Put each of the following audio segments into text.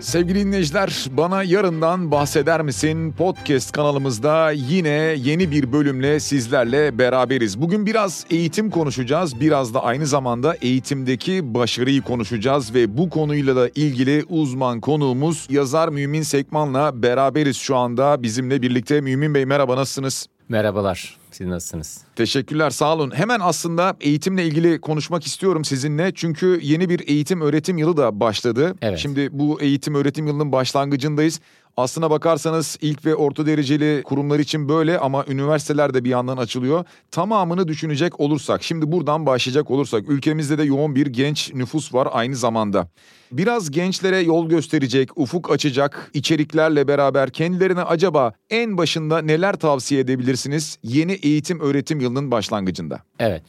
Sevgili dinleyiciler, bana yarından bahseder misin? Podcast kanalımızda yine yeni bir bölümle sizlerle beraberiz. Bugün biraz eğitim konuşacağız, biraz da aynı zamanda eğitimdeki başarıyı konuşacağız ve bu konuyla da ilgili uzman konuğumuz yazar Mümin Sekman'la beraberiz şu anda bizimle birlikte. Mümin Bey merhaba nasılsınız? Merhabalar, siz nasılsınız? Teşekkürler, sağ olun. Hemen aslında eğitimle ilgili konuşmak istiyorum sizinle. Çünkü yeni bir eğitim öğretim yılı da başladı. Evet. Şimdi bu eğitim öğretim yılının başlangıcındayız. Aslına bakarsanız ilk ve orta dereceli kurumlar için böyle ama üniversiteler de bir yandan açılıyor. Tamamını düşünecek olursak, şimdi buradan başlayacak olursak ülkemizde de yoğun bir genç nüfus var aynı zamanda. Biraz gençlere yol gösterecek, ufuk açacak içeriklerle beraber kendilerine acaba en başında neler tavsiye edebilirsiniz yeni eğitim öğretim yılının başlangıcında? Evet.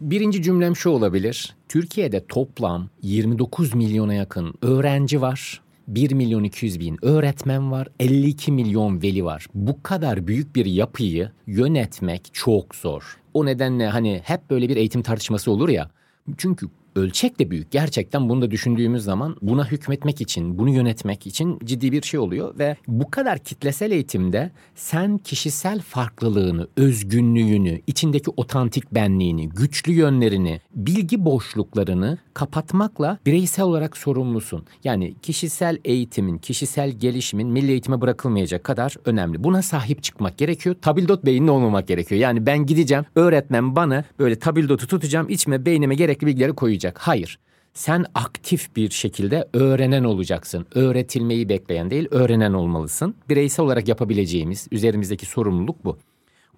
Birinci cümlem şu olabilir. Türkiye'de toplam 29 milyona yakın öğrenci var. 1 milyon 200 bin öğretmen var, 52 milyon veli var. Bu kadar büyük bir yapıyı yönetmek çok zor. O nedenle hani hep böyle bir eğitim tartışması olur ya. Çünkü ölçek de büyük. Gerçekten bunu da düşündüğümüz zaman buna hükmetmek için, bunu yönetmek için ciddi bir şey oluyor ve bu kadar kitlesel eğitimde sen kişisel farklılığını, özgünlüğünü, içindeki otantik benliğini, güçlü yönlerini, bilgi boşluklarını kapatmakla bireysel olarak sorumlusun. Yani kişisel eğitimin, kişisel gelişimin milli eğitime bırakılmayacak kadar önemli. Buna sahip çıkmak gerekiyor. Tabildot beyinli olmamak gerekiyor. Yani ben gideceğim, öğretmen bana böyle tabildotu tutacağım, içime, beynime gerekli bilgileri koyacak. Hayır. Sen aktif bir şekilde öğrenen olacaksın. Öğretilmeyi bekleyen değil, öğrenen olmalısın. Bireysel olarak yapabileceğimiz üzerimizdeki sorumluluk bu.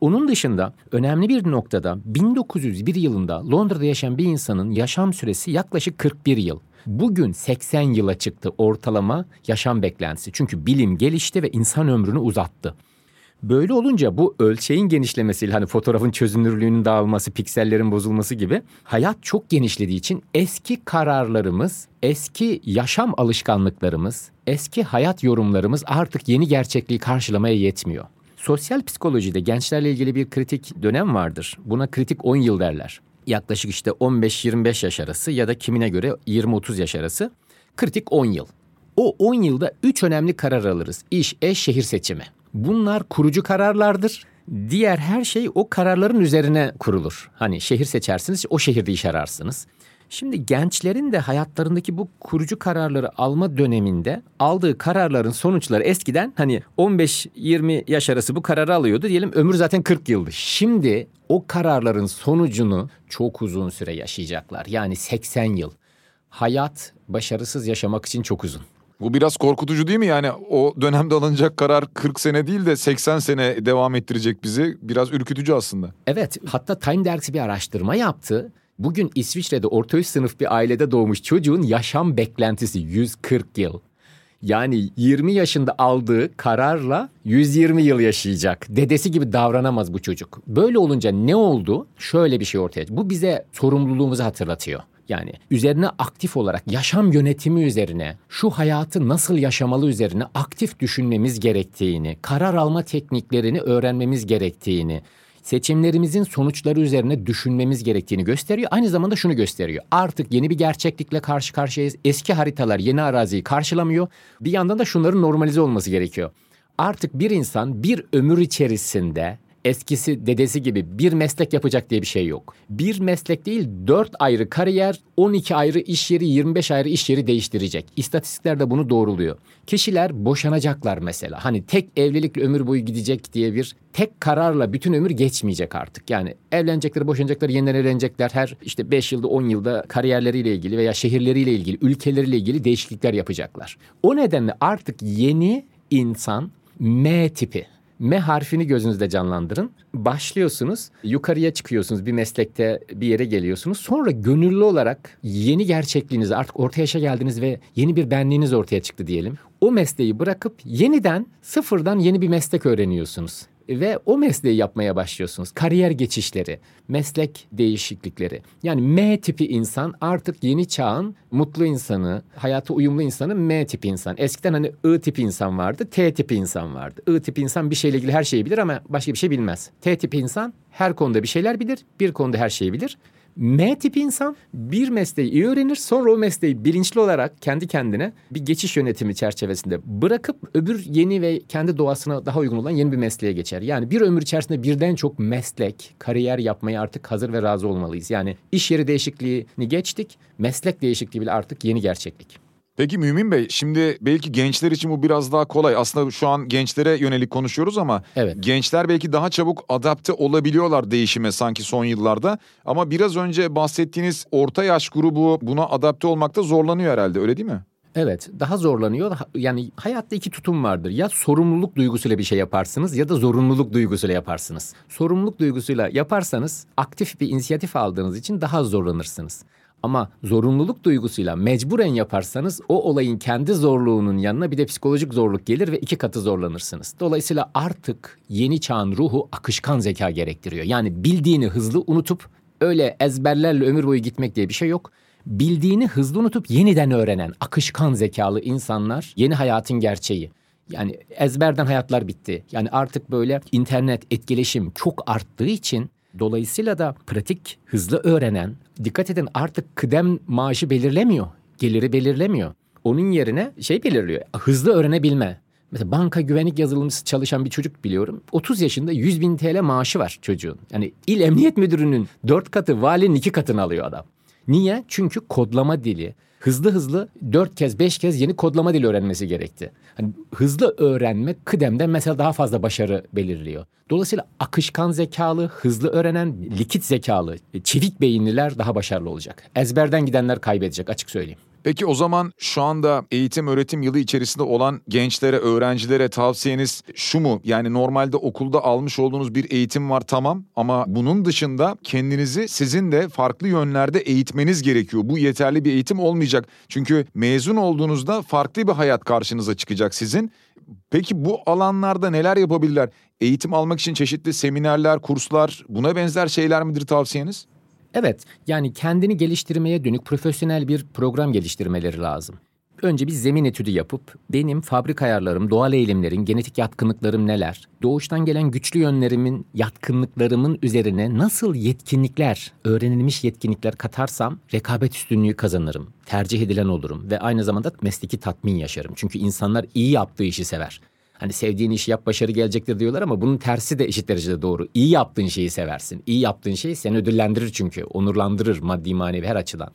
Onun dışında önemli bir noktada 1901 yılında Londra'da yaşayan bir insanın yaşam süresi yaklaşık 41 yıl. Bugün 80 yıla çıktı ortalama yaşam beklentisi. Çünkü bilim gelişti ve insan ömrünü uzattı. Böyle olunca bu ölçeğin genişlemesiyle hani fotoğrafın çözünürlüğünün dağılması, piksellerin bozulması gibi hayat çok genişlediği için eski kararlarımız, eski yaşam alışkanlıklarımız, eski hayat yorumlarımız artık yeni gerçekliği karşılamaya yetmiyor. Sosyal psikolojide gençlerle ilgili bir kritik dönem vardır. Buna kritik 10 yıl derler. Yaklaşık işte 15-25 yaş arası ya da kimine göre 20-30 yaş arası. Kritik 10 yıl. O 10 yılda 3 önemli karar alırız. İş, eş, şehir seçimi. Bunlar kurucu kararlardır. Diğer her şey o kararların üzerine kurulur. Hani şehir seçersiniz, o şehirde iş ararsınız. Şimdi gençlerin de hayatlarındaki bu kurucu kararları alma döneminde aldığı kararların sonuçları eskiden hani 15-20 yaş arası bu kararı alıyordu diyelim ömür zaten 40 yıldı. Şimdi o kararların sonucunu çok uzun süre yaşayacaklar. Yani 80 yıl. Hayat başarısız yaşamak için çok uzun. Bu biraz korkutucu değil mi? Yani o dönemde alınacak karar 40 sene değil de 80 sene devam ettirecek bizi. Biraz ürkütücü aslında. Evet hatta Time dergisi bir araştırma yaptı. Bugün İsviçre'de orta üst sınıf bir ailede doğmuş çocuğun yaşam beklentisi 140 yıl. Yani 20 yaşında aldığı kararla 120 yıl yaşayacak. Dedesi gibi davranamaz bu çocuk. Böyle olunca ne oldu? Şöyle bir şey ortaya. Bu bize sorumluluğumuzu hatırlatıyor. Yani üzerine aktif olarak yaşam yönetimi üzerine, şu hayatı nasıl yaşamalı üzerine aktif düşünmemiz gerektiğini, karar alma tekniklerini öğrenmemiz gerektiğini, seçimlerimizin sonuçları üzerine düşünmemiz gerektiğini gösteriyor. Aynı zamanda şunu gösteriyor. Artık yeni bir gerçeklikle karşı karşıyayız. Eski haritalar yeni araziyi karşılamıyor. Bir yandan da şunların normalize olması gerekiyor. Artık bir insan bir ömür içerisinde eskisi dedesi gibi bir meslek yapacak diye bir şey yok. Bir meslek değil dört ayrı kariyer, 12 ayrı iş yeri, 25 ayrı iş yeri değiştirecek. İstatistikler de bunu doğruluyor. Kişiler boşanacaklar mesela. Hani tek evlilikle ömür boyu gidecek diye bir tek kararla bütün ömür geçmeyecek artık. Yani evlenecekler, boşanacaklar, yeniden evlenecekler. Her işte 5 yılda 10 yılda kariyerleriyle ilgili veya şehirleriyle ilgili, ülkeleriyle ilgili değişiklikler yapacaklar. O nedenle artık yeni insan M tipi M harfini gözünüzde canlandırın. Başlıyorsunuz, yukarıya çıkıyorsunuz, bir meslekte bir yere geliyorsunuz. Sonra gönüllü olarak yeni gerçekliğinizi artık orta yaşa geldiniz ve yeni bir benliğiniz ortaya çıktı diyelim. O mesleği bırakıp yeniden sıfırdan yeni bir meslek öğreniyorsunuz ve o mesleği yapmaya başlıyorsunuz. Kariyer geçişleri, meslek değişiklikleri. Yani M tipi insan artık yeni çağın mutlu insanı, hayata uyumlu insanı M tipi insan. Eskiden hani I tipi insan vardı, T tipi insan vardı. I tipi insan bir şeyle ilgili her şeyi bilir ama başka bir şey bilmez. T tipi insan her konuda bir şeyler bilir, bir konuda her şeyi bilir. M tipi insan bir mesleği iyi öğrenir sonra o mesleği bilinçli olarak kendi kendine bir geçiş yönetimi çerçevesinde bırakıp öbür yeni ve kendi doğasına daha uygun olan yeni bir mesleğe geçer. Yani bir ömür içerisinde birden çok meslek, kariyer yapmaya artık hazır ve razı olmalıyız. Yani iş yeri değişikliğini geçtik, meslek değişikliği bile artık yeni gerçeklik. Peki Mümin Bey şimdi belki gençler için bu biraz daha kolay. Aslında şu an gençlere yönelik konuşuyoruz ama Evet. gençler belki daha çabuk adapte olabiliyorlar değişime sanki son yıllarda. Ama biraz önce bahsettiğiniz orta yaş grubu buna adapte olmakta zorlanıyor herhalde öyle değil mi? Evet, daha zorlanıyor. Yani hayatta iki tutum vardır. Ya sorumluluk duygusuyla bir şey yaparsınız ya da zorunluluk duygusuyla yaparsınız. Sorumluluk duygusuyla yaparsanız aktif bir inisiyatif aldığınız için daha zorlanırsınız. Ama zorunluluk duygusuyla mecburen yaparsanız o olayın kendi zorluğunun yanına bir de psikolojik zorluk gelir ve iki katı zorlanırsınız. Dolayısıyla artık yeni çağın ruhu akışkan zeka gerektiriyor. Yani bildiğini hızlı unutup öyle ezberlerle ömür boyu gitmek diye bir şey yok bildiğini hızlı unutup yeniden öğrenen akışkan zekalı insanlar yeni hayatın gerçeği. Yani ezberden hayatlar bitti. Yani artık böyle internet etkileşim çok arttığı için dolayısıyla da pratik hızlı öğrenen dikkat edin artık kıdem maaşı belirlemiyor. Geliri belirlemiyor. Onun yerine şey belirliyor. Hızlı öğrenebilme. Mesela banka güvenlik yazılımcısı çalışan bir çocuk biliyorum. 30 yaşında 100 bin TL maaşı var çocuğun. Yani il emniyet müdürünün 4 katı valinin 2 katını alıyor adam. Niye? Çünkü kodlama dili hızlı hızlı 4 kez 5 kez yeni kodlama dili öğrenmesi gerekti. Hani hızlı öğrenme kıdemde mesela daha fazla başarı belirliyor. Dolayısıyla akışkan zekalı, hızlı öğrenen, likit zekalı, çevik beyinliler daha başarılı olacak. Ezberden gidenler kaybedecek açık söyleyeyim. Peki o zaman şu anda eğitim öğretim yılı içerisinde olan gençlere, öğrencilere tavsiyeniz şu mu? Yani normalde okulda almış olduğunuz bir eğitim var tamam ama bunun dışında kendinizi sizin de farklı yönlerde eğitmeniz gerekiyor. Bu yeterli bir eğitim olmayacak. Çünkü mezun olduğunuzda farklı bir hayat karşınıza çıkacak sizin. Peki bu alanlarda neler yapabilirler? Eğitim almak için çeşitli seminerler, kurslar, buna benzer şeyler midir tavsiyeniz? Evet, yani kendini geliştirmeye dönük profesyonel bir program geliştirmeleri lazım. Önce bir zemin etüdü yapıp benim fabrika ayarlarım, doğal eğilimlerim, genetik yatkınlıklarım neler, doğuştan gelen güçlü yönlerimin, yatkınlıklarımın üzerine nasıl yetkinlikler, öğrenilmiş yetkinlikler katarsam rekabet üstünlüğü kazanırım, tercih edilen olurum ve aynı zamanda mesleki tatmin yaşarım. Çünkü insanlar iyi yaptığı işi sever. Hani sevdiğin işi yap başarı gelecektir diyorlar ama bunun tersi de eşit derecede doğru. İyi yaptığın şeyi seversin. İyi yaptığın şey seni ödüllendirir çünkü. Onurlandırır maddi manevi her açıdan.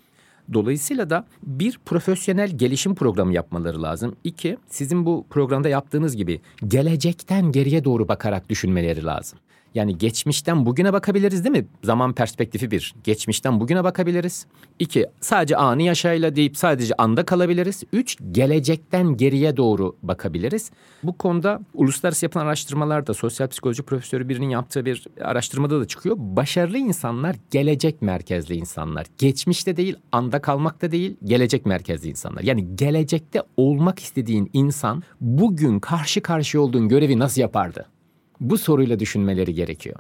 Dolayısıyla da bir profesyonel gelişim programı yapmaları lazım. İki, sizin bu programda yaptığınız gibi gelecekten geriye doğru bakarak düşünmeleri lazım. Yani geçmişten bugüne bakabiliriz değil mi? Zaman perspektifi bir. Geçmişten bugüne bakabiliriz. İki, sadece anı yaşayla deyip sadece anda kalabiliriz. Üç, gelecekten geriye doğru bakabiliriz. Bu konuda uluslararası yapılan araştırmalarda sosyal psikoloji profesörü birinin yaptığı bir araştırmada da çıkıyor. Başarılı insanlar gelecek merkezli insanlar. Geçmişte değil, anda kalmakta değil, gelecek merkezli insanlar. Yani gelecekte olmak istediğin insan bugün karşı karşıya olduğun görevi nasıl yapardı? Bu soruyla düşünmeleri gerekiyor.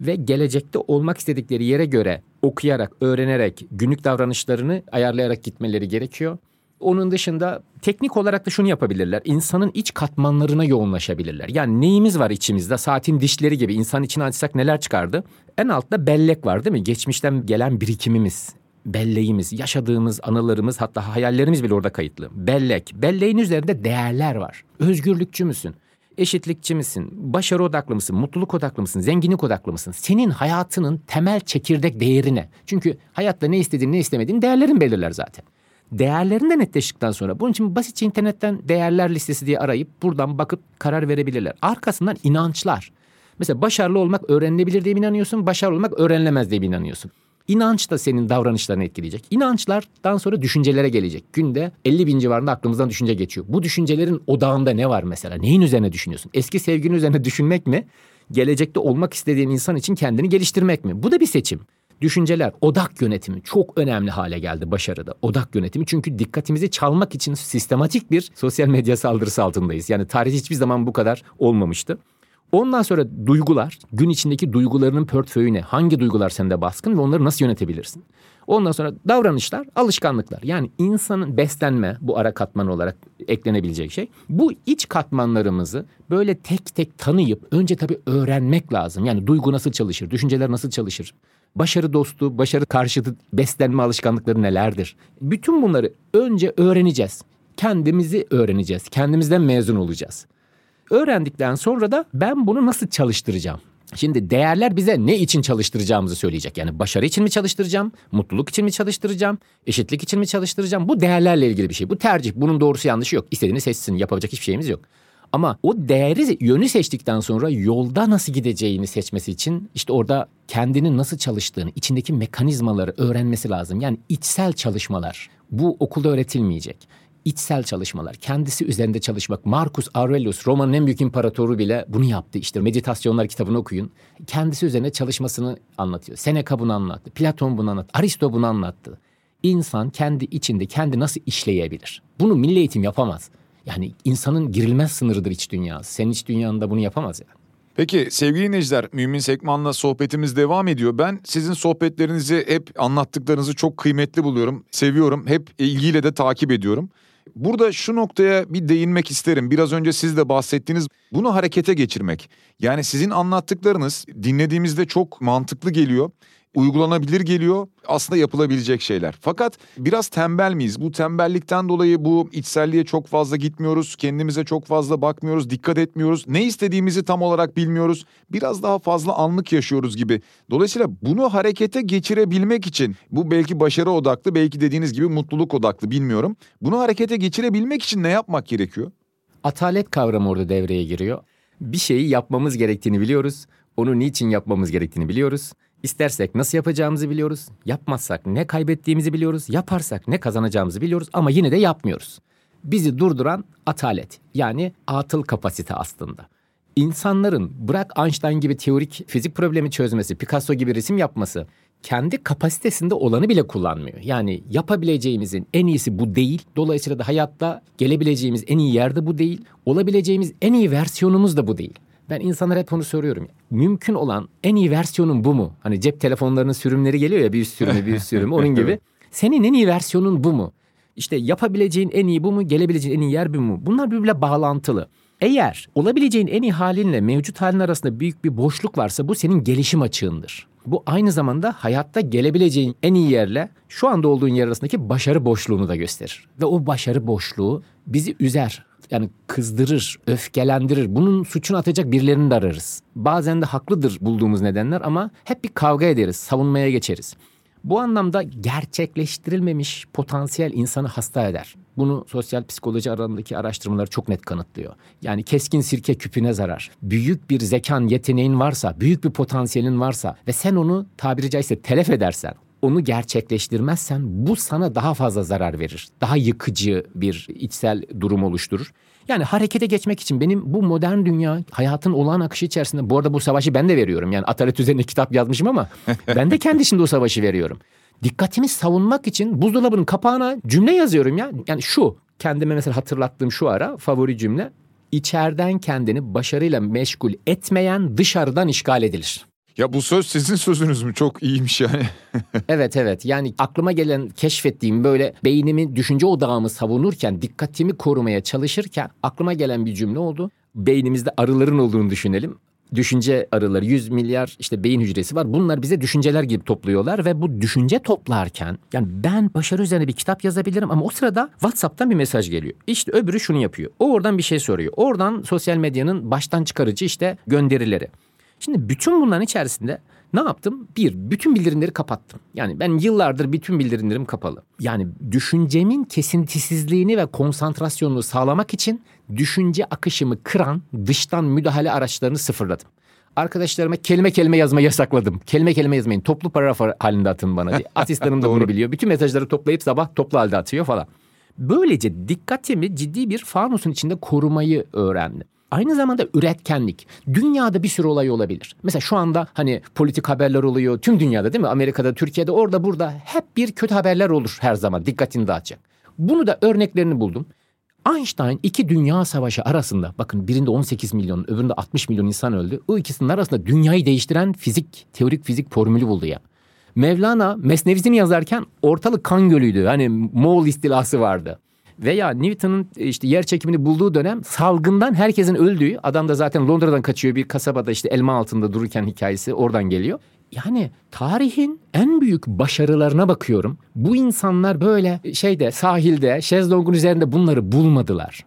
Ve gelecekte olmak istedikleri yere göre okuyarak, öğrenerek, günlük davranışlarını ayarlayarak gitmeleri gerekiyor. Onun dışında teknik olarak da şunu yapabilirler. İnsanın iç katmanlarına yoğunlaşabilirler. Yani neyimiz var içimizde? Saatin dişleri gibi insan içine açsak neler çıkardı? En altta bellek var değil mi? Geçmişten gelen birikimimiz, belleğimiz, yaşadığımız anılarımız hatta hayallerimiz bile orada kayıtlı. Bellek. Belleğin üzerinde değerler var. Özgürlükçü müsün? Eşitlikçi misin? Başarı odaklı mısın? Mutluluk odaklı mısın? Zenginlik odaklı mısın? Senin hayatının temel çekirdek değeri ne? Çünkü hayatta ne istediğini ne istemediğini değerlerin belirler zaten. Değerlerini de netleştikten sonra bunun için basitçe internetten değerler listesi diye arayıp buradan bakıp karar verebilirler. Arkasından inançlar. Mesela başarılı olmak öğrenilebilir diye mi inanıyorsun? Başarılı olmak öğrenilemez diye mi inanıyorsun? İnanç da senin davranışlarını etkileyecek. İnançlardan sonra düşüncelere gelecek. Günde 50 bin civarında aklımızdan düşünce geçiyor. Bu düşüncelerin odağında ne var mesela? Neyin üzerine düşünüyorsun? Eski sevginin üzerine düşünmek mi? Gelecekte olmak istediğin insan için kendini geliştirmek mi? Bu da bir seçim. Düşünceler, odak yönetimi çok önemli hale geldi başarıda. Odak yönetimi çünkü dikkatimizi çalmak için sistematik bir sosyal medya saldırısı altındayız. Yani tarih hiçbir zaman bu kadar olmamıştı. Ondan sonra duygular, gün içindeki duygularının portföyüne hangi duygular sende baskın ve onları nasıl yönetebilirsin? Ondan sonra davranışlar, alışkanlıklar. Yani insanın beslenme bu ara katman olarak eklenebilecek şey. Bu iç katmanlarımızı böyle tek tek tanıyıp önce tabii öğrenmek lazım. Yani duygu nasıl çalışır, düşünceler nasıl çalışır, başarı dostu, başarı karşıtı beslenme alışkanlıkları nelerdir? Bütün bunları önce öğreneceğiz. Kendimizi öğreneceğiz. Kendimizden mezun olacağız. Öğrendikten sonra da ben bunu nasıl çalıştıracağım? Şimdi değerler bize ne için çalıştıracağımızı söyleyecek. Yani başarı için mi çalıştıracağım, mutluluk için mi çalıştıracağım, eşitlik için mi çalıştıracağım? Bu değerlerle ilgili bir şey. Bu tercih. Bunun doğrusu yanlışı yok. İstediğini seçsin. Yapabilecek hiçbir şeyimiz yok. Ama o değeri yönü seçtikten sonra yolda nasıl gideceğini seçmesi için işte orada kendinin nasıl çalıştığını, içindeki mekanizmaları öğrenmesi lazım. Yani içsel çalışmalar. Bu okulda öğretilmeyecek içsel çalışmalar, kendisi üzerinde çalışmak. Marcus Aurelius, Roma'nın en büyük imparatoru bile bunu yaptı. İşte Meditasyonlar kitabını okuyun. Kendisi üzerine çalışmasını anlatıyor. Seneca bunu anlattı, Platon bunu anlattı, Aristo bunu anlattı. İnsan kendi içinde kendi nasıl işleyebilir? Bunu milli eğitim yapamaz. Yani insanın girilmez sınırıdır iç dünyası. Senin iç dünyanda bunu yapamaz yani. Peki sevgili dinleyiciler Mümin Sekman'la sohbetimiz devam ediyor. Ben sizin sohbetlerinizi hep anlattıklarınızı çok kıymetli buluyorum. Seviyorum. Hep ilgiyle de takip ediyorum. Burada şu noktaya bir değinmek isterim. Biraz önce siz de bahsettiniz. Bunu harekete geçirmek. Yani sizin anlattıklarınız dinlediğimizde çok mantıklı geliyor uygulanabilir geliyor. Aslında yapılabilecek şeyler. Fakat biraz tembel miyiz? Bu tembellikten dolayı bu içselliğe çok fazla gitmiyoruz. Kendimize çok fazla bakmıyoruz, dikkat etmiyoruz. Ne istediğimizi tam olarak bilmiyoruz. Biraz daha fazla anlık yaşıyoruz gibi. Dolayısıyla bunu harekete geçirebilmek için bu belki başarı odaklı, belki dediğiniz gibi mutluluk odaklı bilmiyorum. Bunu harekete geçirebilmek için ne yapmak gerekiyor? Atalet kavramı orada devreye giriyor. Bir şeyi yapmamız gerektiğini biliyoruz. Onu niçin yapmamız gerektiğini biliyoruz. İstersek nasıl yapacağımızı biliyoruz. Yapmazsak ne kaybettiğimizi biliyoruz. Yaparsak ne kazanacağımızı biliyoruz ama yine de yapmıyoruz. Bizi durduran atalet yani atıl kapasite aslında. İnsanların bırak Einstein gibi teorik fizik problemi çözmesi, Picasso gibi resim yapması kendi kapasitesinde olanı bile kullanmıyor. Yani yapabileceğimizin en iyisi bu değil. Dolayısıyla da hayatta gelebileceğimiz en iyi yerde bu değil. Olabileceğimiz en iyi versiyonumuz da bu değil. Ben insanlara hep onu soruyorum. Mümkün olan en iyi versiyonun bu mu? Hani cep telefonlarının sürümleri geliyor ya bir üst sürümü bir üst sürümü onun gibi. Senin en iyi versiyonun bu mu? İşte yapabileceğin en iyi bu mu? Gelebileceğin en iyi yer bu mu? Bunlar birbirle bağlantılı. Eğer olabileceğin en iyi halinle mevcut halin arasında büyük bir boşluk varsa bu senin gelişim açığındır. Bu aynı zamanda hayatta gelebileceğin en iyi yerle şu anda olduğun yer arasındaki başarı boşluğunu da gösterir. Ve o başarı boşluğu bizi üzer yani kızdırır, öfkelendirir. Bunun suçunu atacak birilerini de ararız. Bazen de haklıdır bulduğumuz nedenler ama hep bir kavga ederiz, savunmaya geçeriz. Bu anlamda gerçekleştirilmemiş potansiyel insanı hasta eder. Bunu sosyal psikoloji alanındaki araştırmalar çok net kanıtlıyor. Yani keskin sirke küpüne zarar. Büyük bir zekan, yeteneğin varsa, büyük bir potansiyelin varsa ve sen onu tabiri caizse telef edersen, onu gerçekleştirmezsen bu sana daha fazla zarar verir. Daha yıkıcı bir içsel durum oluşturur. Yani harekete geçmek için benim bu modern dünya hayatın olağan akışı içerisinde bu arada bu savaşı ben de veriyorum. Yani atalet üzerine kitap yazmışım ama ben de kendi içinde o savaşı veriyorum. Dikkatimi savunmak için buzdolabının kapağına cümle yazıyorum ya. Yani şu kendime mesela hatırlattığım şu ara favori cümle. İçeriden kendini başarıyla meşgul etmeyen dışarıdan işgal edilir. Ya bu söz sizin sözünüz mü? Çok iyiymiş yani. evet evet yani aklıma gelen keşfettiğim böyle beynimi düşünce odağımı savunurken dikkatimi korumaya çalışırken aklıma gelen bir cümle oldu. Beynimizde arıların olduğunu düşünelim düşünce arıları 100 milyar işte beyin hücresi var. Bunlar bize düşünceler gibi topluyorlar ve bu düşünce toplarken yani ben başarı üzerine bir kitap yazabilirim ama o sırada WhatsApp'tan bir mesaj geliyor. İşte öbürü şunu yapıyor. O oradan bir şey soruyor. Oradan sosyal medyanın baştan çıkarıcı işte gönderileri. Şimdi bütün bunların içerisinde ne yaptım? Bir, bütün bildirimleri kapattım. Yani ben yıllardır bütün bildirimlerim kapalı. Yani düşüncemin kesintisizliğini ve konsantrasyonunu sağlamak için düşünce akışımı kıran dıştan müdahale araçlarını sıfırladım. Arkadaşlarıma kelime kelime yazma yasakladım. Kelime kelime yazmayın. Toplu paragraf halinde atın bana diye. Asistanım da bunu biliyor. Bütün mesajları toplayıp sabah toplu halde atıyor falan. Böylece dikkatimi ciddi bir fanusun içinde korumayı öğrendim. Aynı zamanda üretkenlik. Dünyada bir sürü olay olabilir. Mesela şu anda hani politik haberler oluyor. Tüm dünyada değil mi? Amerika'da, Türkiye'de, orada, burada hep bir kötü haberler olur her zaman. Dikkatini dağıtacak. Bunu da örneklerini buldum. Einstein iki dünya savaşı arasında bakın birinde 18 milyon öbüründe 60 milyon insan öldü. O ikisinin arasında dünyayı değiştiren fizik, teorik fizik formülü buldu ya. Mevlana Mesnevisini yazarken ortalık kan gölüydü. Hani Moğol istilası vardı. Veya Newton'un e, işte yer çekimini bulduğu dönem salgından herkesin öldüğü adam da zaten Londra'dan kaçıyor bir kasabada işte elma altında dururken hikayesi oradan geliyor. Yani tarihin en büyük başarılarına bakıyorum. Bu insanlar böyle şeyde sahilde şezlongun üzerinde bunları bulmadılar.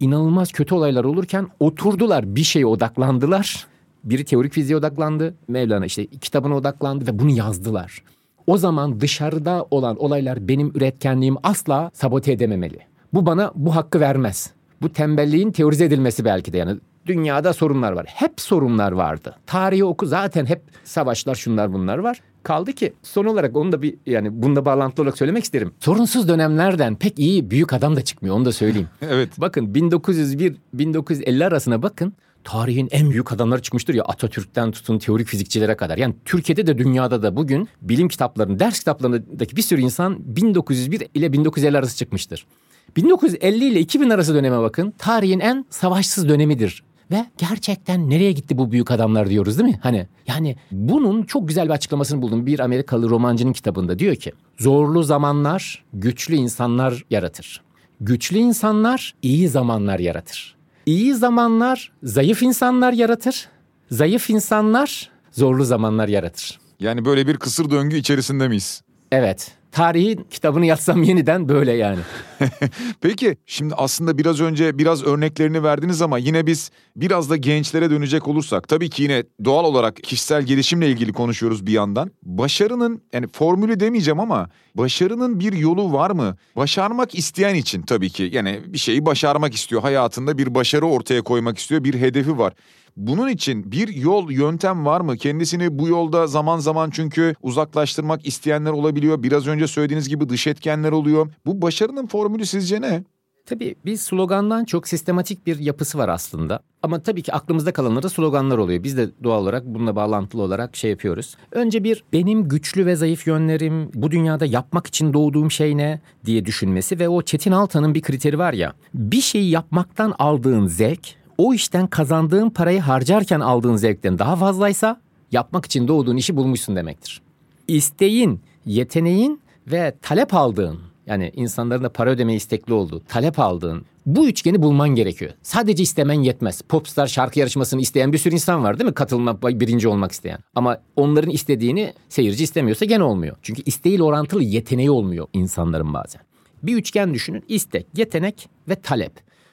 İnanılmaz kötü olaylar olurken oturdular bir şeye odaklandılar. Biri teorik fiziğe odaklandı. Mevlana işte kitabına odaklandı ve bunu yazdılar. O zaman dışarıda olan olaylar benim üretkenliğimi asla sabote edememeli. Bu bana bu hakkı vermez. Bu tembelliğin teorize edilmesi belki de yani dünyada sorunlar var. Hep sorunlar vardı. Tarihi oku zaten hep savaşlar şunlar bunlar var. Kaldı ki son olarak onu da bir yani bunda bağlantılı olarak söylemek isterim. Sorunsuz dönemlerden pek iyi büyük adam da çıkmıyor onu da söyleyeyim. evet. Bakın 1901 1950 arasına bakın. Tarihin en büyük adamları çıkmıştır ya Atatürk'ten tutun teorik fizikçilere kadar. Yani Türkiye'de de dünyada da bugün bilim kitaplarının, ders kitaplarındaki bir sürü insan 1901 ile 1950 arası çıkmıştır. 1950 ile 2000 arası döneme bakın. Tarihin en savaşsız dönemidir. Ve gerçekten nereye gitti bu büyük adamlar diyoruz değil mi? Hani yani bunun çok güzel bir açıklamasını buldum. Bir Amerikalı romancının kitabında diyor ki zorlu zamanlar güçlü insanlar yaratır. Güçlü insanlar iyi zamanlar yaratır. İyi zamanlar zayıf insanlar yaratır. Zayıf insanlar zorlu zamanlar yaratır. Yani böyle bir kısır döngü içerisinde miyiz? Evet. Tarihin kitabını yazsam yeniden böyle yani. Peki şimdi aslında biraz önce biraz örneklerini verdiniz ama yine biz biraz da gençlere dönecek olursak tabii ki yine doğal olarak kişisel gelişimle ilgili konuşuyoruz bir yandan. Başarının yani formülü demeyeceğim ama başarının bir yolu var mı? Başarmak isteyen için tabii ki yani bir şeyi başarmak istiyor. Hayatında bir başarı ortaya koymak istiyor. Bir hedefi var. Bunun için bir yol, yöntem var mı? Kendisini bu yolda zaman zaman çünkü uzaklaştırmak isteyenler olabiliyor. Biraz önce söylediğiniz gibi dış etkenler oluyor. Bu başarının formülü sizce ne? Tabii bir slogandan çok sistematik bir yapısı var aslında. Ama tabii ki aklımızda kalanları sloganlar oluyor. Biz de doğal olarak bununla bağlantılı olarak şey yapıyoruz. Önce bir benim güçlü ve zayıf yönlerim, bu dünyada yapmak için doğduğum şey ne diye düşünmesi ve o Çetin Altan'ın bir kriteri var ya. Bir şeyi yapmaktan aldığın zevk o işten kazandığın parayı harcarken aldığın zevkten daha fazlaysa yapmak için doğduğun işi bulmuşsun demektir. İsteğin, yeteneğin ve talep aldığın yani insanların da para ödemeye istekli olduğu, talep aldığın bu üçgeni bulman gerekiyor. Sadece istemen yetmez. Popstar şarkı yarışmasını isteyen bir sürü insan var değil mi? Katılmak, birinci olmak isteyen. Ama onların istediğini seyirci istemiyorsa gene olmuyor. Çünkü isteğiyle orantılı yeteneği olmuyor insanların bazen. Bir üçgen düşünün. İstek, yetenek ve talep.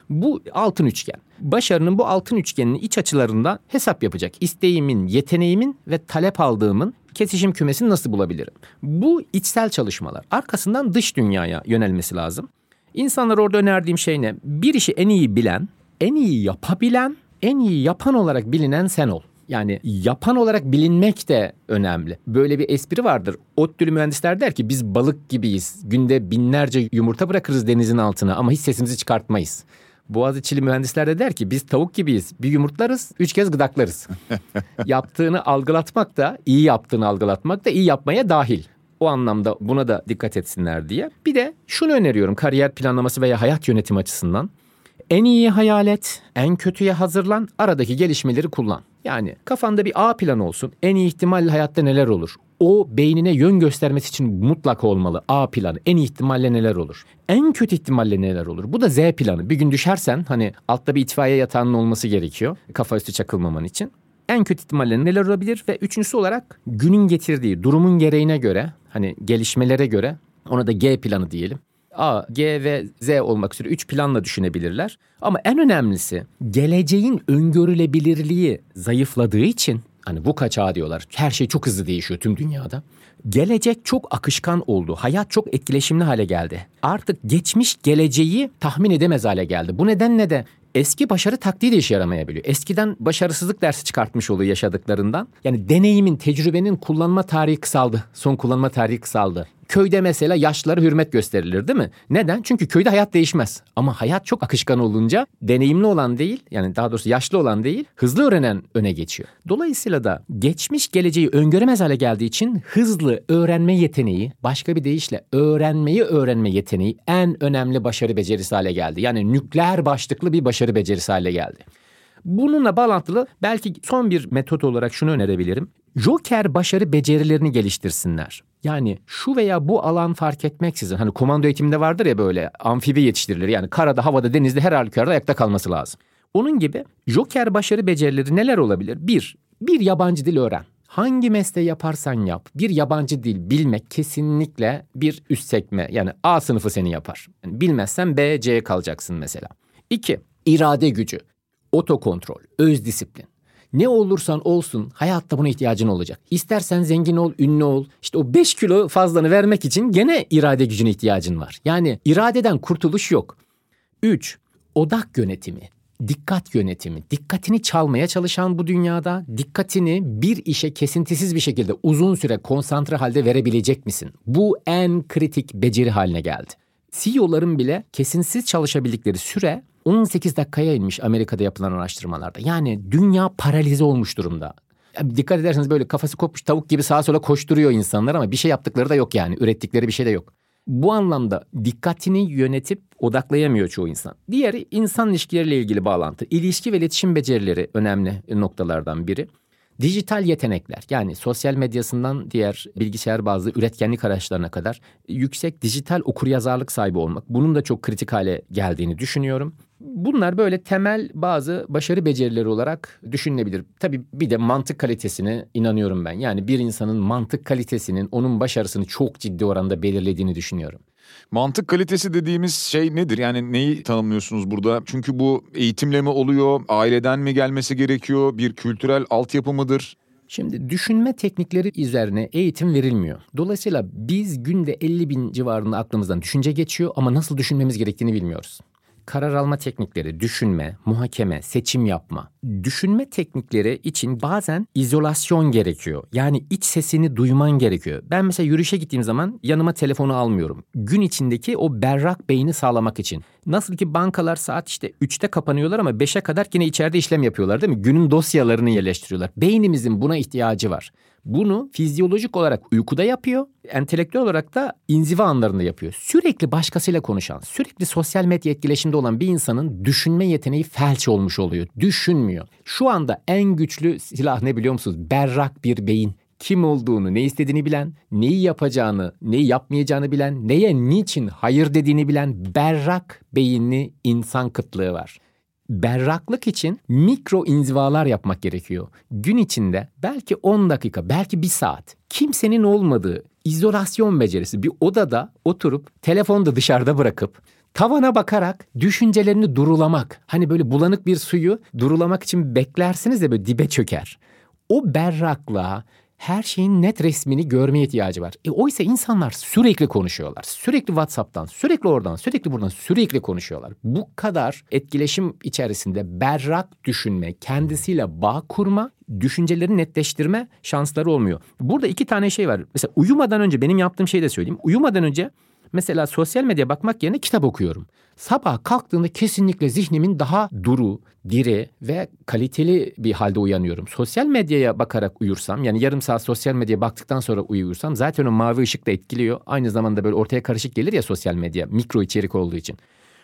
Bu altın üçgen. Başarının bu altın üçgeninin iç açılarından hesap yapacak. İsteğimin, yeteneğimin ve talep aldığımın kesişim kümesini nasıl bulabilirim? Bu içsel çalışmalar. Arkasından dış dünyaya yönelmesi lazım. İnsanlar orada önerdiğim şey ne? Bir işi en iyi bilen, en iyi yapabilen, en iyi yapan olarak bilinen sen ol. Yani yapan olarak bilinmek de önemli. Böyle bir espri vardır. ODTÜ'lü mühendisler der ki biz balık gibiyiz. Günde binlerce yumurta bırakırız denizin altına ama hiç sesimizi çıkartmayız. Boğaziçi'li mühendisler de der ki biz tavuk gibiyiz. Bir yumurtlarız, üç kez gıdaklarız. Yaptığını algılatmak da, iyi yaptığını algılatmak da iyi yapmaya dahil. O anlamda buna da dikkat etsinler diye. Bir de şunu öneriyorum kariyer planlaması veya hayat yönetimi açısından. En iyi hayal et, en kötüye hazırlan, aradaki gelişmeleri kullan. Yani kafanda bir A planı olsun. En iyi ihtimalle hayatta neler olur? O beynine yön göstermesi için mutlaka olmalı. A planı. En ihtimalle neler olur? En kötü ihtimalle neler olur? Bu da Z planı. Bir gün düşersen hani altta bir itfaiye yatağının olması gerekiyor. Kafa üstü çakılmaman için. En kötü ihtimalle neler olabilir? Ve üçüncüsü olarak günün getirdiği durumun gereğine göre hani gelişmelere göre ona da G planı diyelim. A, G ve Z olmak üzere üç planla düşünebilirler. Ama en önemlisi geleceğin öngörülebilirliği zayıfladığı için hani bu kaçağı diyorlar. Her şey çok hızlı değişiyor tüm dünyada. Gelecek çok akışkan oldu. Hayat çok etkileşimli hale geldi. Artık geçmiş geleceği tahmin edemez hale geldi. Bu nedenle de eski başarı taktiği de işe yaramayabiliyor. Eskiden başarısızlık dersi çıkartmış oluyor yaşadıklarından. Yani deneyimin, tecrübenin kullanma tarihi kısaldı. Son kullanma tarihi kısaldı. Köyde mesela yaşlılara hürmet gösterilir değil mi? Neden? Çünkü köyde hayat değişmez. Ama hayat çok akışkan olunca deneyimli olan değil yani daha doğrusu yaşlı olan değil hızlı öğrenen öne geçiyor. Dolayısıyla da geçmiş geleceği öngöremez hale geldiği için hızlı öğrenme yeteneği başka bir deyişle öğrenmeyi öğrenme yeteneği en önemli başarı becerisi hale geldi. Yani nükleer başlıklı bir başarı becerisi hale geldi. Bununla bağlantılı belki son bir metot olarak şunu önerebilirim. Joker başarı becerilerini geliştirsinler. Yani şu veya bu alan fark etmeksizin hani komando eğitiminde vardır ya böyle amfibi yetiştirilir. Yani karada, havada, denizde her halükarda ayakta kalması lazım. Onun gibi Joker başarı becerileri neler olabilir? Bir, bir yabancı dil öğren. Hangi mesleği yaparsan yap bir yabancı dil bilmek kesinlikle bir üst sekme yani A sınıfı seni yapar. Yani bilmezsen B, C kalacaksın mesela. İki, irade gücü, otokontrol, öz disiplin. Ne olursan olsun hayatta buna ihtiyacın olacak. İstersen zengin ol, ünlü ol. İşte o 5 kilo fazlanı vermek için gene irade gücüne ihtiyacın var. Yani iradeden kurtuluş yok. 3. Odak yönetimi dikkat yönetimi, dikkatini çalmaya çalışan bu dünyada dikkatini bir işe kesintisiz bir şekilde uzun süre konsantre halde verebilecek misin? Bu en kritik beceri haline geldi. CEO'ların bile kesintisiz çalışabildikleri süre 18 dakikaya inmiş Amerika'da yapılan araştırmalarda. Yani dünya paralize olmuş durumda. dikkat ederseniz böyle kafası kopmuş tavuk gibi sağa sola koşturuyor insanlar ama bir şey yaptıkları da yok yani. Ürettikleri bir şey de yok. Bu anlamda dikkatini yönetip odaklayamıyor çoğu insan. Diğeri insan ilişkileriyle ilgili bağlantı. İlişki ve iletişim becerileri önemli noktalardan biri. Dijital yetenekler yani sosyal medyasından diğer bilgisayar bazlı üretkenlik araçlarına kadar yüksek dijital okuryazarlık sahibi olmak. Bunun da çok kritik hale geldiğini düşünüyorum. Bunlar böyle temel bazı başarı becerileri olarak düşünülebilir. Tabii bir de mantık kalitesine inanıyorum ben. Yani bir insanın mantık kalitesinin onun başarısını çok ciddi oranda belirlediğini düşünüyorum. Mantık kalitesi dediğimiz şey nedir? Yani neyi tanımlıyorsunuz burada? Çünkü bu eğitimle mi oluyor? Aileden mi gelmesi gerekiyor? Bir kültürel altyapı mıdır? Şimdi düşünme teknikleri üzerine eğitim verilmiyor. Dolayısıyla biz günde 50 bin civarında aklımızdan düşünce geçiyor ama nasıl düşünmemiz gerektiğini bilmiyoruz karar alma teknikleri, düşünme, muhakeme, seçim yapma. Düşünme teknikleri için bazen izolasyon gerekiyor. Yani iç sesini duyman gerekiyor. Ben mesela yürüyüşe gittiğim zaman yanıma telefonu almıyorum. Gün içindeki o berrak beyni sağlamak için. Nasıl ki bankalar saat işte 3'te kapanıyorlar ama 5'e kadar yine içeride işlem yapıyorlar değil mi? Günün dosyalarını yerleştiriyorlar. Beynimizin buna ihtiyacı var. Bunu fizyolojik olarak uykuda yapıyor, entelektüel olarak da inziva anlarında yapıyor. Sürekli başkasıyla konuşan, sürekli sosyal medya etkileşimde olan bir insanın düşünme yeteneği felç olmuş oluyor. Düşünmüyor. Şu anda en güçlü silah ne biliyor musunuz? Berrak bir beyin kim olduğunu, ne istediğini bilen, neyi yapacağını, neyi yapmayacağını bilen, neye niçin hayır dediğini bilen berrak beyinli insan kıtlığı var berraklık için mikro inzivalar yapmak gerekiyor. Gün içinde belki 10 dakika, belki bir saat kimsenin olmadığı izolasyon becerisi bir odada oturup telefonu da dışarıda bırakıp tavana bakarak düşüncelerini durulamak. Hani böyle bulanık bir suyu durulamak için beklersiniz de böyle dibe çöker. O berraklığa her şeyin net resmini görmeye ihtiyacı var. E, oysa insanlar sürekli konuşuyorlar. Sürekli WhatsApp'tan, sürekli oradan, sürekli buradan sürekli konuşuyorlar. Bu kadar etkileşim içerisinde berrak düşünme, kendisiyle bağ kurma, düşünceleri netleştirme şansları olmuyor. Burada iki tane şey var. Mesela uyumadan önce benim yaptığım şeyi de söyleyeyim. Uyumadan önce Mesela sosyal medya bakmak yerine kitap okuyorum. Sabah kalktığımda kesinlikle zihnimin daha duru, diri ve kaliteli bir halde uyanıyorum. Sosyal medyaya bakarak uyursam yani yarım saat sosyal medyaya baktıktan sonra uyuyorsam zaten o mavi ışık da etkiliyor. Aynı zamanda böyle ortaya karışık gelir ya sosyal medya mikro içerik olduğu için.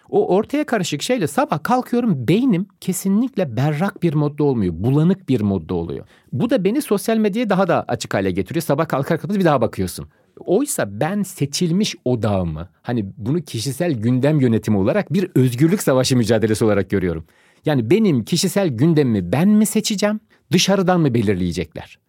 O ortaya karışık şeyle sabah kalkıyorum beynim kesinlikle berrak bir modda olmuyor. Bulanık bir modda oluyor. Bu da beni sosyal medyaya daha da açık hale getiriyor. Sabah kalkar kalkmaz bir daha bakıyorsun. Oysa ben seçilmiş odağımı hani bunu kişisel gündem yönetimi olarak bir özgürlük savaşı mücadelesi olarak görüyorum. Yani benim kişisel gündemimi ben mi seçeceğim, dışarıdan mı belirleyecekler?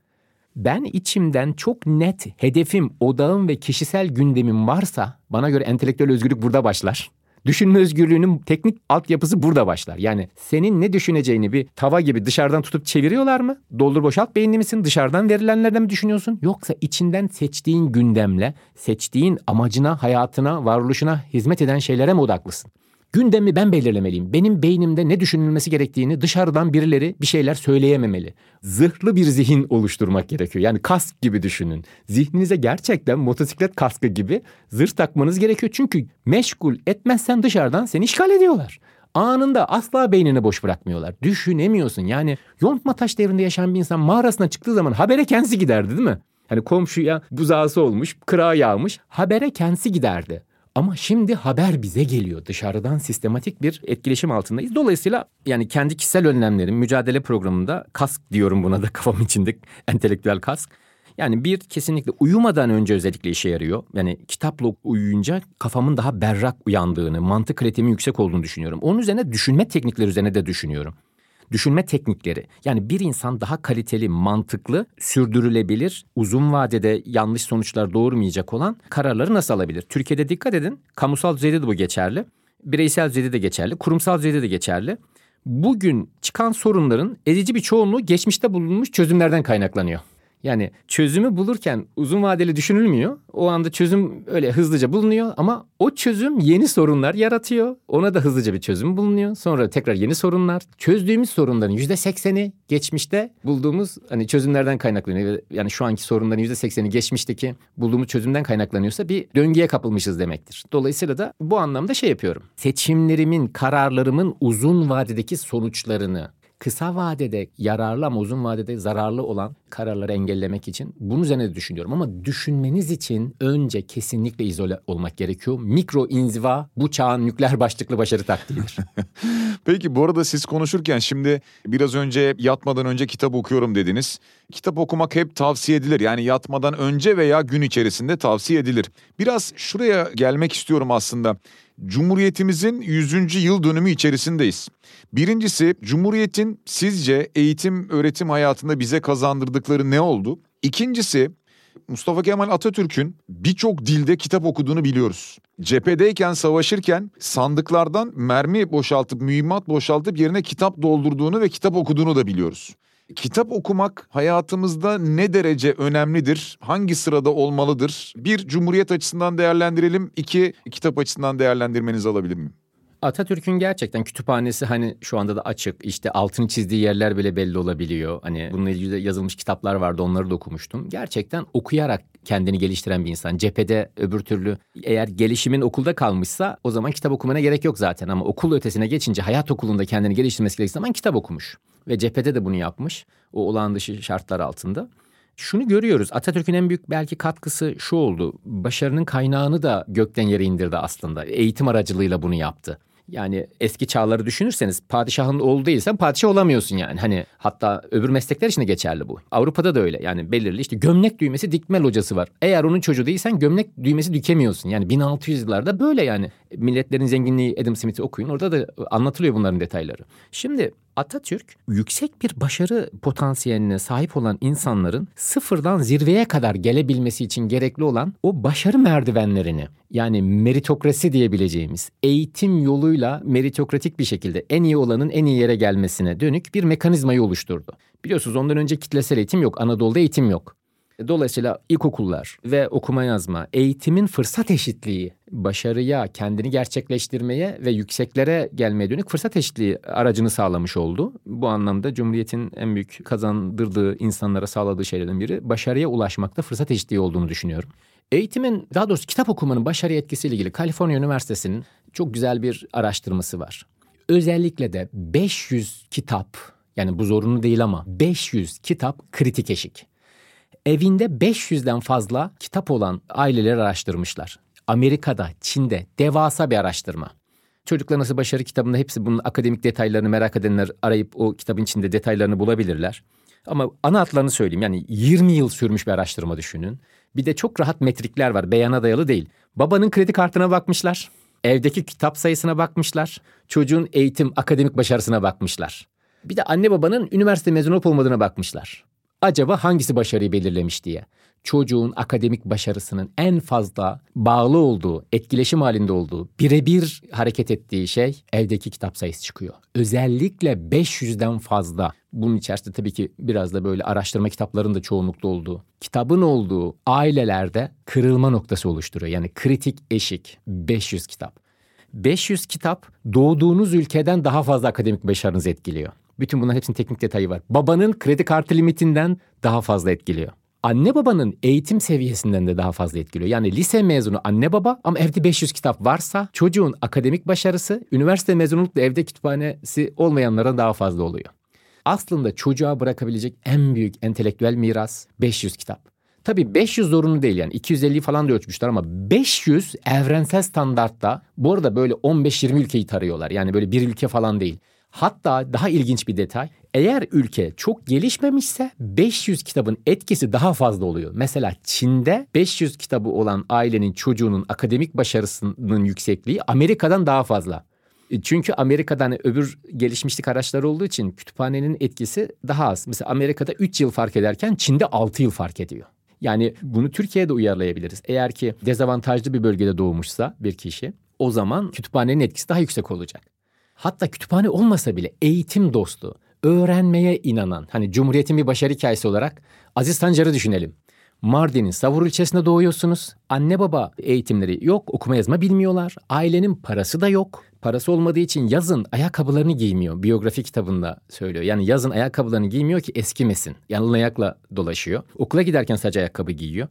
Ben içimden çok net hedefim, odağım ve kişisel gündemim varsa bana göre entelektüel özgürlük burada başlar. Düşünme özgürlüğünün teknik altyapısı burada başlar. Yani senin ne düşüneceğini bir tava gibi dışarıdan tutup çeviriyorlar mı? Doldur boşalt beynli misin? Dışarıdan verilenlerden mi düşünüyorsun? Yoksa içinden seçtiğin gündemle, seçtiğin amacına, hayatına, varoluşuna hizmet eden şeylere mi odaklısın? Gündemi ben belirlemeliyim. Benim beynimde ne düşünülmesi gerektiğini dışarıdan birileri bir şeyler söyleyememeli. Zırhlı bir zihin oluşturmak gerekiyor. Yani kask gibi düşünün. Zihninize gerçekten motosiklet kaskı gibi zırh takmanız gerekiyor. Çünkü meşgul etmezsen dışarıdan seni işgal ediyorlar. Anında asla beynini boş bırakmıyorlar. Düşünemiyorsun. Yani yontma taş devrinde yaşayan bir insan mağarasına çıktığı zaman habere kendisi giderdi değil mi? Hani komşuya buzağısı olmuş, kırağa yağmış. Habere kendisi giderdi. Ama şimdi haber bize geliyor. Dışarıdan sistematik bir etkileşim altındayız. Dolayısıyla yani kendi kişisel önlemlerim, mücadele programında kask diyorum buna da kafam içinde entelektüel kask. Yani bir kesinlikle uyumadan önce özellikle işe yarıyor. Yani kitapla uyuyunca kafamın daha berrak uyandığını, mantık kritiğimin yüksek olduğunu düşünüyorum. Onun üzerine düşünme teknikleri üzerine de düşünüyorum. Düşünme teknikleri. Yani bir insan daha kaliteli, mantıklı, sürdürülebilir, uzun vadede yanlış sonuçlar doğurmayacak olan kararları nasıl alabilir? Türkiye'de dikkat edin, kamusal düzeyde de bu geçerli. Bireysel düzeyde de geçerli, kurumsal düzeyde de geçerli. Bugün çıkan sorunların ezici bir çoğunluğu geçmişte bulunmuş çözümlerden kaynaklanıyor. Yani çözümü bulurken uzun vadeli düşünülmüyor. O anda çözüm öyle hızlıca bulunuyor ama o çözüm yeni sorunlar yaratıyor. Ona da hızlıca bir çözüm bulunuyor. Sonra tekrar yeni sorunlar. Çözdüğümüz sorunların yüzde sekseni geçmişte bulduğumuz hani çözümlerden kaynaklanıyor. Yani şu anki sorunların yüzde sekseni geçmişteki bulduğumuz çözümden kaynaklanıyorsa bir döngüye kapılmışız demektir. Dolayısıyla da bu anlamda şey yapıyorum. Seçimlerimin, kararlarımın uzun vadedeki sonuçlarını kısa vadede yararlı ama uzun vadede zararlı olan kararları engellemek için bunun üzerine de düşünüyorum. Ama düşünmeniz için önce kesinlikle izole olmak gerekiyor. Mikro inziva bu çağın nükleer başlıklı başarı taktiğidir. Peki bu arada siz konuşurken şimdi biraz önce yatmadan önce kitap okuyorum dediniz. Kitap okumak hep tavsiye edilir. Yani yatmadan önce veya gün içerisinde tavsiye edilir. Biraz şuraya gelmek istiyorum aslında. Cumhuriyetimizin 100. yıl dönümü içerisindeyiz. Birincisi Cumhuriyet'in sizce eğitim öğretim hayatında bize kazandırdıkları ne oldu? İkincisi Mustafa Kemal Atatürk'ün birçok dilde kitap okuduğunu biliyoruz. Cephedeyken savaşırken sandıklardan mermi boşaltıp mühimmat boşaltıp yerine kitap doldurduğunu ve kitap okuduğunu da biliyoruz. Kitap okumak hayatımızda ne derece önemlidir? Hangi sırada olmalıdır? Bir, Cumhuriyet açısından değerlendirelim. İki, kitap açısından değerlendirmenizi alabilir miyim? Atatürk'ün gerçekten kütüphanesi hani şu anda da açık. İşte altını çizdiği yerler bile belli olabiliyor. Hani bununla ilgili yazılmış kitaplar vardı onları da okumuştum. Gerçekten okuyarak kendini geliştiren bir insan. Cephede öbür türlü eğer gelişimin okulda kalmışsa o zaman kitap okumana gerek yok zaten. Ama okul ötesine geçince hayat okulunda kendini geliştirmesi gerektiği zaman kitap okumuş. Ve cephede de bunu yapmış. O olağan dışı şartlar altında. Şunu görüyoruz. Atatürk'ün en büyük belki katkısı şu oldu. Başarının kaynağını da gökten yere indirdi aslında. Eğitim aracılığıyla bunu yaptı. Yani eski çağları düşünürseniz padişahın oğlu değilsen padişah olamıyorsun yani. Hani hatta öbür meslekler için de geçerli bu. Avrupa'da da öyle. Yani belirli işte gömlek düğmesi dikme locası var. Eğer onun çocuğu değilsen gömlek düğmesi dikemiyorsun. Yani 1600'larda böyle yani. Milletlerin zenginliği Adam Smith'i okuyun. Orada da anlatılıyor bunların detayları. Şimdi Atatürk yüksek bir başarı potansiyeline sahip olan insanların sıfırdan zirveye kadar gelebilmesi için gerekli olan o başarı merdivenlerini yani meritokrasi diyebileceğimiz eğitim yoluyla meritokratik bir şekilde en iyi olanın en iyi yere gelmesine dönük bir mekanizmayı oluşturdu. Biliyorsunuz ondan önce kitlesel eğitim yok. Anadolu'da eğitim yok. Dolayısıyla ilkokullar ve okuma yazma, eğitimin fırsat eşitliği, başarıya, kendini gerçekleştirmeye ve yükseklere gelmeye dönük fırsat eşitliği aracını sağlamış oldu. Bu anlamda Cumhuriyet'in en büyük kazandırdığı insanlara sağladığı şeylerden biri başarıya ulaşmakta fırsat eşitliği olduğunu düşünüyorum. Eğitimin, daha doğrusu kitap okumanın başarı etkisiyle ilgili Kaliforniya Üniversitesi'nin çok güzel bir araştırması var. Özellikle de 500 kitap, yani bu zorunlu değil ama 500 kitap kritik eşik evinde 500'den fazla kitap olan aileleri araştırmışlar. Amerika'da, Çin'de devasa bir araştırma. Çocuklar Nasıl Başarı kitabında hepsi bunun akademik detaylarını merak edenler arayıp o kitabın içinde detaylarını bulabilirler. Ama ana hatlarını söyleyeyim yani 20 yıl sürmüş bir araştırma düşünün. Bir de çok rahat metrikler var beyana dayalı değil. Babanın kredi kartına bakmışlar. Evdeki kitap sayısına bakmışlar. Çocuğun eğitim, akademik başarısına bakmışlar. Bir de anne babanın üniversite mezunu olup olmadığına bakmışlar. Acaba hangisi başarıyı belirlemiş diye. Çocuğun akademik başarısının en fazla bağlı olduğu, etkileşim halinde olduğu, birebir hareket ettiği şey evdeki kitap sayısı çıkıyor. Özellikle 500'den fazla. Bunun içerisinde tabii ki biraz da böyle araştırma kitaplarının da çoğunlukta olduğu, kitabın olduğu ailelerde kırılma noktası oluşturuyor. Yani kritik eşik 500 kitap. 500 kitap doğduğunuz ülkeden daha fazla akademik başarınızı etkiliyor. Bütün bunların hepsinin teknik detayı var. Babanın kredi kartı limitinden daha fazla etkiliyor. Anne babanın eğitim seviyesinden de daha fazla etkiliyor. Yani lise mezunu anne baba ama evde 500 kitap varsa çocuğun akademik başarısı üniversite mezunlukla evde kütüphanesi olmayanlara daha fazla oluyor. Aslında çocuğa bırakabilecek en büyük entelektüel miras 500 kitap. Tabii 500 zorunlu değil yani 250 falan da ölçmüşler ama 500 evrensel standartta bu arada böyle 15-20 ülkeyi tarıyorlar. Yani böyle bir ülke falan değil. Hatta daha ilginç bir detay. Eğer ülke çok gelişmemişse 500 kitabın etkisi daha fazla oluyor. Mesela Çin'de 500 kitabı olan ailenin çocuğunun akademik başarısının yüksekliği Amerika'dan daha fazla. E, çünkü Amerika'dan öbür gelişmişlik araçları olduğu için kütüphanenin etkisi daha az. Mesela Amerika'da 3 yıl fark ederken Çin'de 6 yıl fark ediyor. Yani bunu Türkiye'de uyarlayabiliriz. Eğer ki dezavantajlı bir bölgede doğmuşsa bir kişi o zaman kütüphanenin etkisi daha yüksek olacak. Hatta kütüphane olmasa bile eğitim dostu, öğrenmeye inanan, hani Cumhuriyet'in bir başarı hikayesi olarak Aziz Sancar'ı düşünelim. Mardin'in Savur ilçesinde doğuyorsunuz. Anne baba eğitimleri yok, okuma yazma bilmiyorlar. Ailenin parası da yok. Parası olmadığı için yazın ayakkabılarını giymiyor. Biyografi kitabında söylüyor. Yani yazın ayakkabılarını giymiyor ki eskimesin. Yalın ayakla dolaşıyor. Okula giderken sadece ayakkabı giyiyor.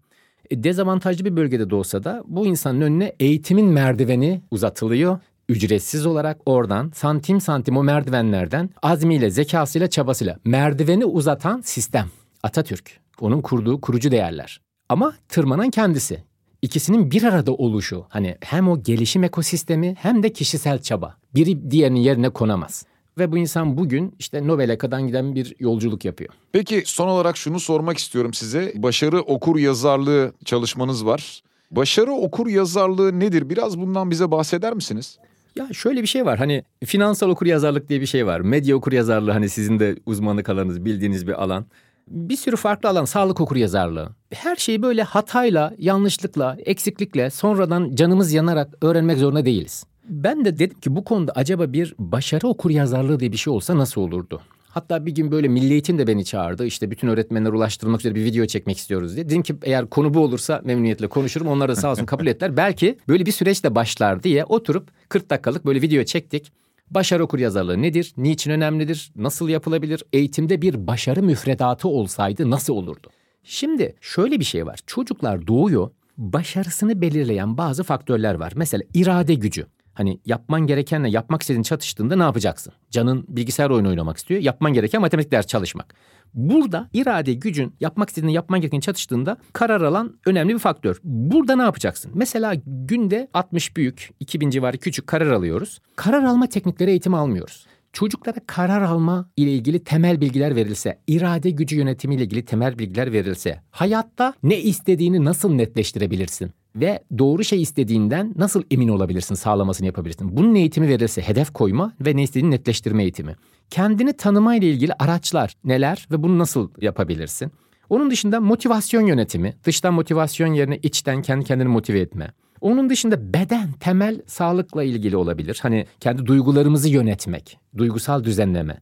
E, dezavantajlı bir bölgede de olsa da bu insanın önüne eğitimin merdiveni uzatılıyor ücretsiz olarak oradan santim santim o merdivenlerden azmiyle, zekasıyla, çabasıyla merdiveni uzatan sistem. Atatürk. Onun kurduğu kurucu değerler. Ama tırmanan kendisi. İkisinin bir arada oluşu. Hani hem o gelişim ekosistemi hem de kişisel çaba. Biri diğerinin yerine konamaz. Ve bu insan bugün işte Nobel'e kadar giden bir yolculuk yapıyor. Peki son olarak şunu sormak istiyorum size. Başarı okur yazarlığı çalışmanız var. Başarı okur yazarlığı nedir? Biraz bundan bize bahseder misiniz? Ya şöyle bir şey var hani finansal okur yazarlık diye bir şey var. Medya okur yazarlığı hani sizin de uzmanlık alanınız bildiğiniz bir alan. Bir sürü farklı alan sağlık okur yazarlığı. Her şeyi böyle hatayla, yanlışlıkla, eksiklikle sonradan canımız yanarak öğrenmek zorunda değiliz. Ben de dedim ki bu konuda acaba bir başarı okur yazarlığı diye bir şey olsa nasıl olurdu? Hatta bir gün böyle Milli Eğitim de beni çağırdı. İşte bütün öğretmenler ulaştırmak üzere bir video çekmek istiyoruz diye. Dedim ki eğer konu bu olursa memnuniyetle konuşurum. Onlar da sağ olsun kabul ettiler. Belki böyle bir süreç de başlar diye oturup 40 dakikalık böyle video çektik. Başarı okur yazarlığı nedir? Niçin önemlidir? Nasıl yapılabilir? Eğitimde bir başarı müfredatı olsaydı nasıl olurdu? Şimdi şöyle bir şey var. Çocuklar doğuyor. Başarısını belirleyen bazı faktörler var. Mesela irade gücü. Hani yapman gerekenle yapmak istediğin çatıştığında ne yapacaksın? Canın bilgisayar oyunu oynamak istiyor. Yapman gereken matematik ders çalışmak. Burada irade gücün yapmak istediğini yapman gereken çatıştığında karar alan önemli bir faktör. Burada ne yapacaksın? Mesela günde 60 büyük, 2000 civarı küçük karar alıyoruz. Karar alma teknikleri eğitim almıyoruz çocuklara karar alma ile ilgili temel bilgiler verilse, irade gücü yönetimi ile ilgili temel bilgiler verilse, hayatta ne istediğini nasıl netleştirebilirsin? Ve doğru şey istediğinden nasıl emin olabilirsin, sağlamasını yapabilirsin. Bunun eğitimi verirse hedef koyma ve ne istediğini netleştirme eğitimi. Kendini tanıma ile ilgili araçlar neler ve bunu nasıl yapabilirsin? Onun dışında motivasyon yönetimi, dıştan motivasyon yerine içten kendi kendini motive etme. Onun dışında beden, temel sağlıkla ilgili olabilir. Hani kendi duygularımızı yönetmek, duygusal düzenleme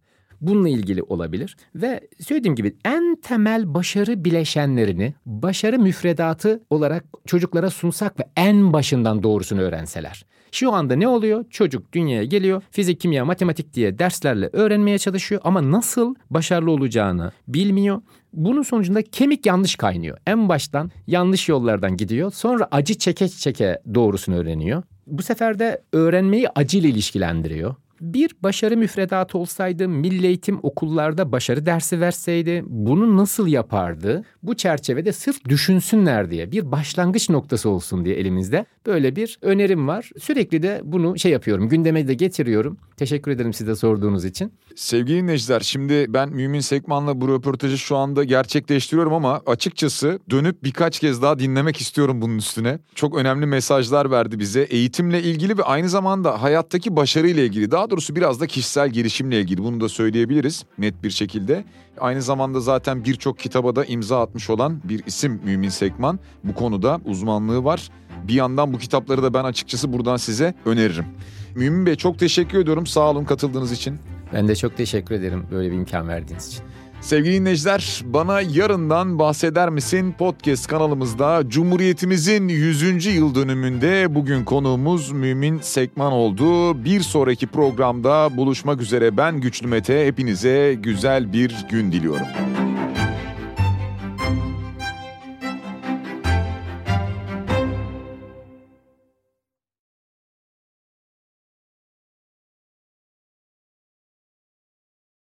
bununla ilgili olabilir. Ve söylediğim gibi en temel başarı bileşenlerini başarı müfredatı olarak çocuklara sunsak ve en başından doğrusunu öğrenseler. Şu anda ne oluyor? Çocuk dünyaya geliyor. Fizik, kimya, matematik diye derslerle öğrenmeye çalışıyor ama nasıl başarılı olacağını bilmiyor. Bunun sonucunda kemik yanlış kaynıyor. En baştan yanlış yollardan gidiyor. Sonra acı çeke çeke doğrusunu öğreniyor. Bu sefer de öğrenmeyi acıyla ilişkilendiriyor bir başarı müfredatı olsaydı, milli eğitim okullarda başarı dersi verseydi bunu nasıl yapardı? Bu çerçevede sırf düşünsünler diye bir başlangıç noktası olsun diye elimizde böyle bir önerim var. Sürekli de bunu şey yapıyorum, gündeme de getiriyorum. Teşekkür ederim size sorduğunuz için. Sevgili dinleyiciler şimdi ben Mümin Sekman'la bu röportajı şu anda gerçekleştiriyorum ama açıkçası dönüp birkaç kez daha dinlemek istiyorum bunun üstüne. Çok önemli mesajlar verdi bize eğitimle ilgili ve aynı zamanda hayattaki başarıyla ilgili. Daha doğrusu biraz da kişisel gelişimle ilgili bunu da söyleyebiliriz net bir şekilde. Aynı zamanda zaten birçok kitaba da imza atmış olan bir isim Mümin Sekman. Bu konuda uzmanlığı var. Bir yandan bu kitapları da ben açıkçası buradan size öneririm. Mümin Bey çok teşekkür ediyorum. Sağ olun katıldığınız için. Ben de çok teşekkür ederim böyle bir imkan verdiğiniz için. Sevgili dinleyiciler, bana yarından bahseder misin podcast kanalımızda Cumhuriyetimizin 100. yıl dönümünde bugün konuğumuz Mümin Sekman oldu. Bir sonraki programda buluşmak üzere ben Güçlü Mete. Hepinize güzel bir gün diliyorum.